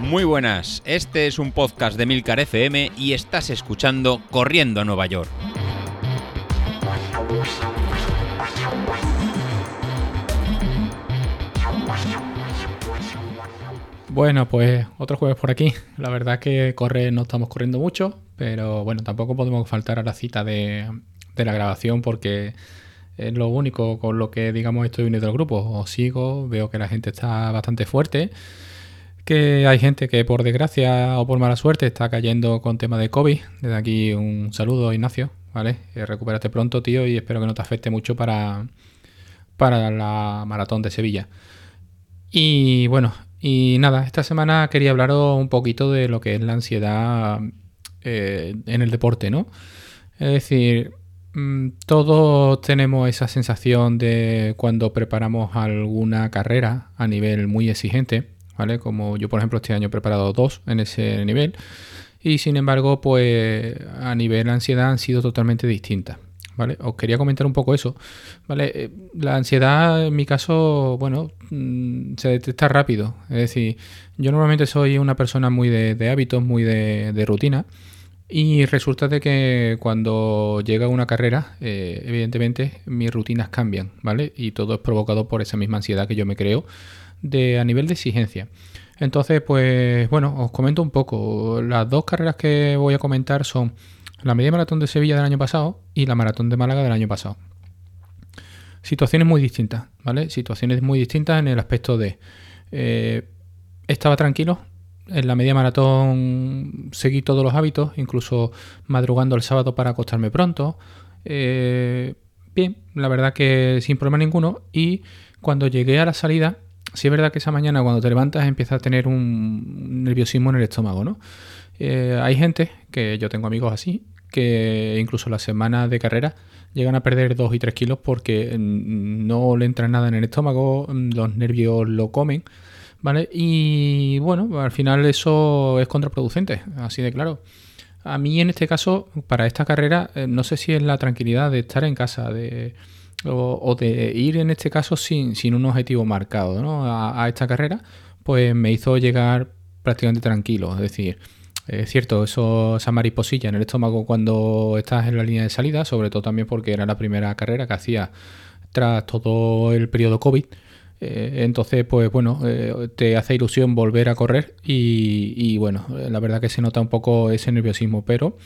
Muy buenas, este es un podcast de Milcar FM y estás escuchando Corriendo a Nueva York. Bueno, pues otro jueves por aquí. La verdad es que correr no estamos corriendo mucho, pero bueno, tampoco podemos faltar a la cita de la grabación porque es lo único con lo que digamos estoy unido al grupo. Os sigo, veo que la gente está bastante fuerte que hay gente que por desgracia o por mala suerte está cayendo con tema de COVID. Desde aquí un saludo, Ignacio, ¿vale? Eh, recupérate pronto, tío, y espero que no te afecte mucho para, para la maratón de Sevilla. Y bueno, y nada, esta semana quería hablaros un poquito de lo que es la ansiedad eh, en el deporte, ¿no? Es decir, todos tenemos esa sensación de cuando preparamos alguna carrera a nivel muy exigente ¿vale? Como yo, por ejemplo, este año he preparado dos en ese nivel y sin embargo, pues a nivel ansiedad han sido totalmente distintas. ¿Vale? Os quería comentar un poco eso. ¿Vale? Eh, la ansiedad, en mi caso, bueno, mm, se detecta rápido. Es decir, yo normalmente soy una persona muy de, hábitos, muy de, rutina. Y resulta de que cuando llega una carrera, eh, evidentemente mis rutinas cambian, ¿vale? Y todo es provocado por esa misma ansiedad que yo me creo de, a nivel de exigencia. Entonces, pues bueno, os comento un poco. Las dos carreras que voy a comentar son la media maratón de Sevilla del año pasado y la maratón de Málaga del año pasado. Situaciones muy distintas, ¿vale? Situaciones muy distintas en el aspecto de... Eh, estaba tranquilo, en la media maratón seguí todos los hábitos, incluso madrugando el sábado para acostarme pronto. Eh, bien, la verdad que sin problema ninguno. Y cuando llegué a la salida, sí es verdad que esa mañana cuando te levantas empiezas a tener un nerviosismo en el estómago, ¿no? Eh, hay gente, que yo tengo amigos así, que incluso la semana de carrera llegan a perder 2 y 3 kilos porque no le entra nada en el estómago, los nervios lo comen, ¿vale? Y bueno, al final eso es contraproducente, así de claro. A mí en este caso, para esta carrera, eh, no sé si es la tranquilidad de estar en casa, de o, de ir en este caso sin, un objetivo marcado ¿no? a, esta carrera, pues me hizo llegar prácticamente tranquilo. Es decir, es cierto, eso, esa mariposilla en el estómago cuando estás en la línea de salida, sobre todo también porque era la primera carrera que hacía tras todo el periodo COVID. Eh, entonces, pues bueno, eh, te hace ilusión volver a correr y, bueno, la verdad que se nota un poco ese nerviosismo, pero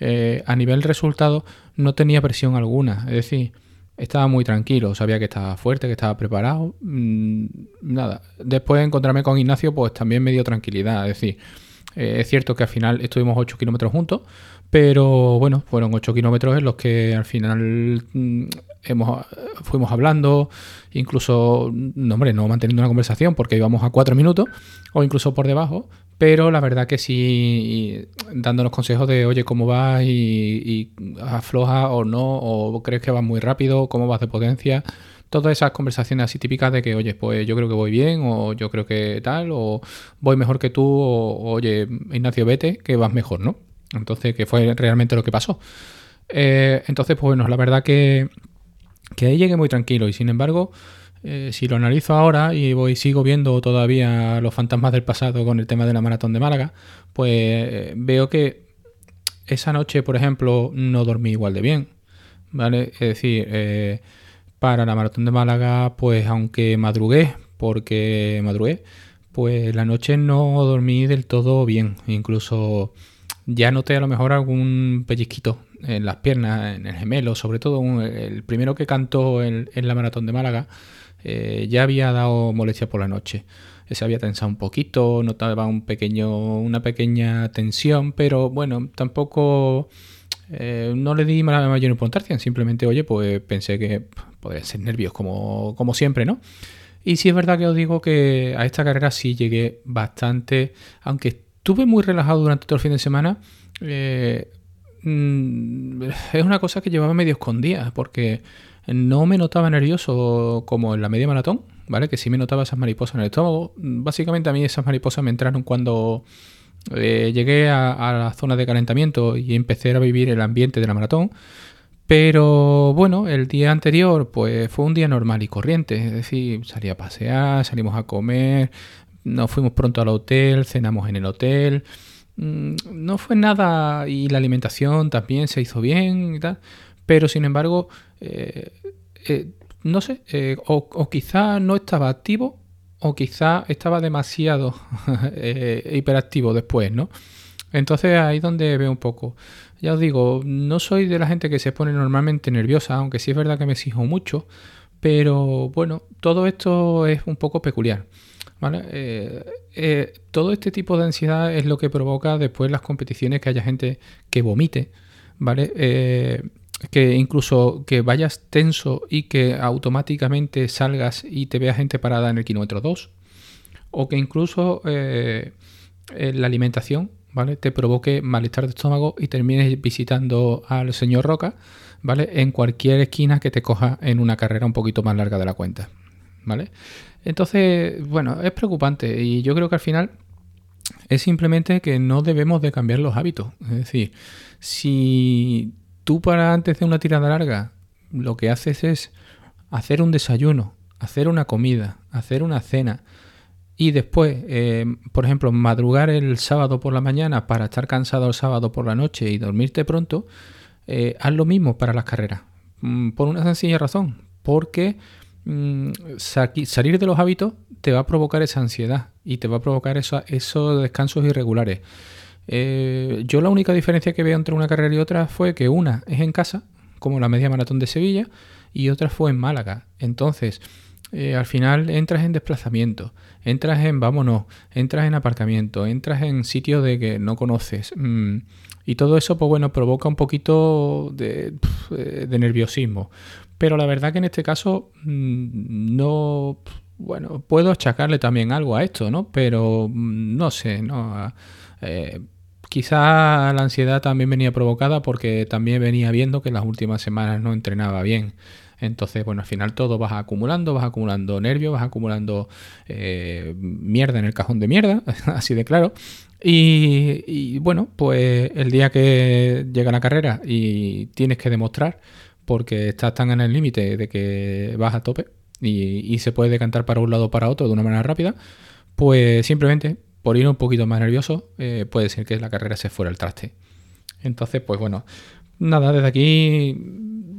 eh, a nivel resultado no tenía presión alguna. Es decir, estaba muy tranquilo, sabía que estaba fuerte, que estaba preparado. Mm, nada. Después de encontrarme con Ignacio, pues también me dio tranquilidad. Es decir, eh, es cierto que al final estuvimos 8 kilómetros juntos, pero bueno, fueron 8 kilómetros en los que al final mm, hemos, fuimos hablando, incluso, no, hombre, no manteniendo una conversación porque íbamos a 4 minutos o incluso por debajo, pero la verdad que sí, dándonos consejos de, oye, ¿cómo vas? Y, afloja o no, o crees que vas muy rápido, ¿cómo vas de potencia? Todas esas conversaciones así típicas de que, oye, pues yo creo que voy bien, o yo creo que tal, o voy mejor que tú, o oye, Ignacio, vete, que vas mejor, ¿no? Entonces, que fue realmente lo que pasó. Eh, entonces, pues bueno, la verdad que, que ahí llegué muy tranquilo y sin embargo eh, si lo analizo ahora y voy sigo viendo todavía los fantasmas del pasado con el tema de la maratón de Málaga, pues veo que esa noche, por ejemplo, no dormí igual de bien. ¿Vale? Es decir, eh, para la maratón de Málaga, pues aunque madrugué, porque madrugué, pues la noche no dormí del todo bien. Incluso ya noté a lo mejor algún pellizquito en las piernas, en el gemelo, sobre todo el primero que cantó en la maratón de Málaga eh, ya había dado molestia por la noche. Se había tensado un poquito, notaba un pequeño, una pequeña tensión, pero bueno, tampoco eh, no le di mayor importancia. Simplemente, oye, pues pensé que podría ser nervios como, como siempre, ¿no? Y sí es verdad que os digo que a esta carrera sí llegué bastante, aunque estuve muy relajado durante todo el fin de semana. Eh, mm, es una cosa que llevaba medio escondida, porque no me notaba nervioso como en la media maratón, ¿vale? Que sí me notaba esas mariposas en el estómago. Básicamente a mí esas mariposas me entraron cuando eh, llegué a, la zona de calentamiento y empecé a vivir el ambiente de la maratón. Pero bueno, el día anterior pues fue un día normal y corriente, es decir, salí a pasear, salimos a comer, nos fuimos pronto al hotel, cenamos en el hotel, mm, no fue nada y la alimentación también se hizo bien y tal, pero sin embargo, eh, eh, no sé, eh, o, quizá no estaba activo o quizá estaba demasiado hiperactivo después, ¿no? Entonces ahí es donde veo un poco. Ya os digo, no soy de la gente que se pone normalmente nerviosa, aunque sí es verdad que me exijo mucho, pero bueno, todo esto es un poco peculiar. Eh, eh, todo este tipo de ansiedad es lo que provoca después las competiciones que haya gente que vomite, ¿vale? Eh, que incluso que vayas tenso y que automáticamente salgas y te vea gente parada en el kilómetro 2, o que incluso la alimentación ¿vale? Te provoque malestar de estómago y termines visitando al señor Roca, ¿vale? En cualquier esquina que te coja en una carrera un poquito más larga de la cuenta, ¿vale? Entonces, bueno, es preocupante y yo creo que al final es simplemente que no debemos de cambiar los hábitos. Es decir, si tú para antes de una tirada larga lo que haces es hacer un desayuno, hacer una comida, hacer una cena, y después, eh, por ejemplo, madrugar el sábado por la mañana para estar cansado el sábado por la noche y dormirte pronto, eh, haz lo mismo para las carreras. Mm, por una sencilla razón, porque mm, salir de los hábitos te va a provocar esa ansiedad y te va a provocar esos descansos irregulares. Eh, yo la única diferencia que veo entre una carrera y otra fue que una es en casa, como la media maratón de Sevilla, y otra fue en Málaga. Entonces, eh, al final entras en desplazamiento, entras en vámonos, entras en aparcamiento, entras en sitios de que no conoces. Mm, y todo eso, pues bueno, provoca un poquito de, eh, nerviosismo. Pero la verdad que en este caso mm, no... Bueno, puedo achacarle también algo a esto, ¿no? Pero mm, no sé, ¿no? Eh, quizá la ansiedad también venía provocada porque también venía viendo que las últimas semanas no entrenaba bien. Entonces, bueno, al final todo vas acumulando, vas acumulando nervios, vas acumulando eh, mierda en el cajón de mierda, así de claro. Y, bueno, pues el día que llega la carrera y tienes que demostrar, porque estás tan en el límite de que vas a tope y, se puede decantar para un lado o para otro de una manera rápida, pues simplemente por ir un poquito más nervioso, eh, puede ser que la carrera se fuera al traste. Entonces, pues bueno, nada, desde aquí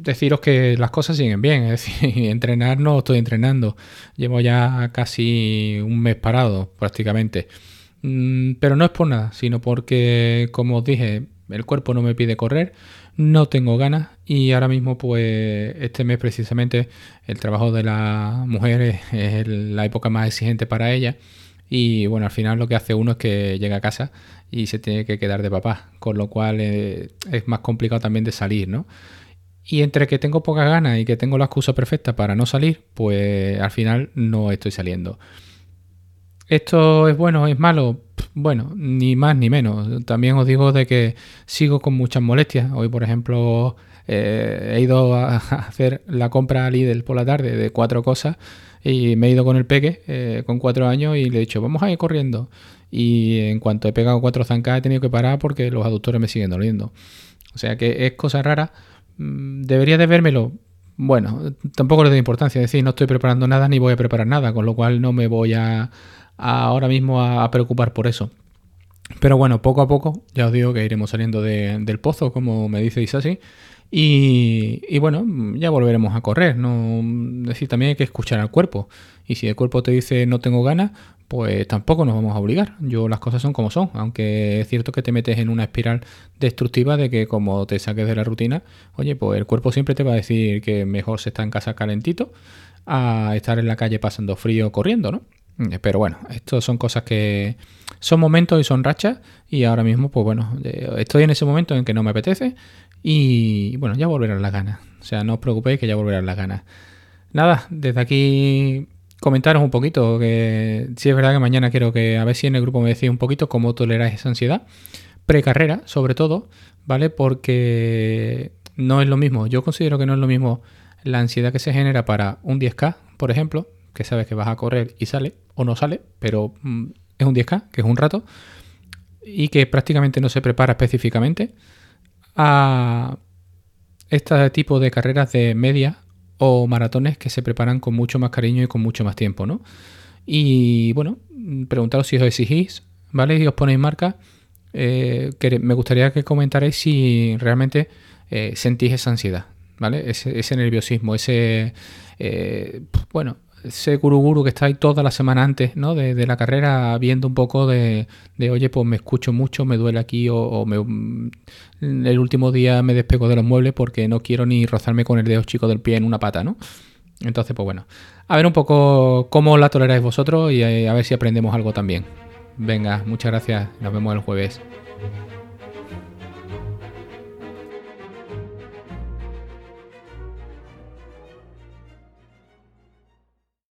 deciros que las cosas siguen bien, es decir, entrenar no estoy entrenando, llevo ya casi un mes parado prácticamente, mm, pero no es por nada, sino porque, como os dije, el cuerpo no me pide correr, no tengo ganas y ahora mismo pues este mes precisamente el trabajo de la mujer es, la época más exigente para ella y bueno, al final lo que hace uno es que llega a casa y se tiene que quedar de papá, con lo cual eh, es más complicado también de salir, ¿no? Y entre que tengo poca ganas y que tengo la excusa perfecta para no salir, pues al final no estoy saliendo. ¿Esto es bueno es malo? Bueno, ni más ni menos. También os digo de que sigo con muchas molestias. Hoy, por ejemplo, eh, he ido a hacer la compra a Lidl por la tarde de cuatro cosas y me he ido con el peque eh, con cuatro años y le he dicho, vamos a ir corriendo. Y en cuanto he pegado cuatro zancas he tenido que parar porque los aductores me siguen doliendo. O sea que es cosa rara Mm, ¿Debería de vérmelo? Bueno, tampoco le doy importancia, es decir, no estoy preparando nada ni voy a preparar nada, con lo cual no me voy a, ahora mismo a, preocupar por eso. Pero bueno, poco a poco, ya os digo que iremos saliendo del pozo, como me dice Isasi, y, y, bueno, ya volveremos a correr. ¿no? Es decir, también hay que escuchar al cuerpo. Y si el cuerpo te dice no tengo ganas, pues tampoco nos vamos a obligar. Yo las cosas son como son, aunque es cierto que te metes en una espiral destructiva de que como te saques de la rutina, oye, pues el cuerpo siempre te va a decir que mejor se está en casa calentito a estar en la calle pasando frío corriendo, ¿no? Pero bueno, esto son cosas que son momentos y son rachas y ahora mismo, pues bueno, estoy en ese momento en que no me apetece y bueno, ya volverán las ganas. O sea, no os preocupéis que ya volverán las ganas. Nada, desde aquí comentaros un poquito, que si es verdad que mañana quiero que a ver si en el grupo me decís un poquito cómo toleráis esa ansiedad, precarrera sobre todo, ¿vale? Porque no es lo mismo, yo considero que no es lo mismo la ansiedad que se genera para un 10K, por ejemplo, que sabes que vas a correr y sale o no sale, pero mm, es un 10K, que es un rato, y que prácticamente no se prepara específicamente, a este tipo de carreras de media o maratones que se preparan con mucho más cariño y con mucho más tiempo, ¿no? Y bueno, preguntaros si os exigís, ¿vale? Y os ponéis marca. Eh, me gustaría que comentarais si realmente eh, sentís esa ansiedad, ¿vale? Ese, nerviosismo, ese, eh, bueno, ese guruguru que está ahí toda la semana antes ¿no? de, la carrera viendo un poco de, oye, pues me escucho mucho, me duele aquí o, mm, el último día me despego de los muebles porque no quiero ni rozarme con el dedo chico del pie en una pata, ¿no? Entonces, pues bueno, a ver un poco cómo la toleráis vosotros y a ver si aprendemos algo también. Venga, muchas gracias, nos vemos el jueves.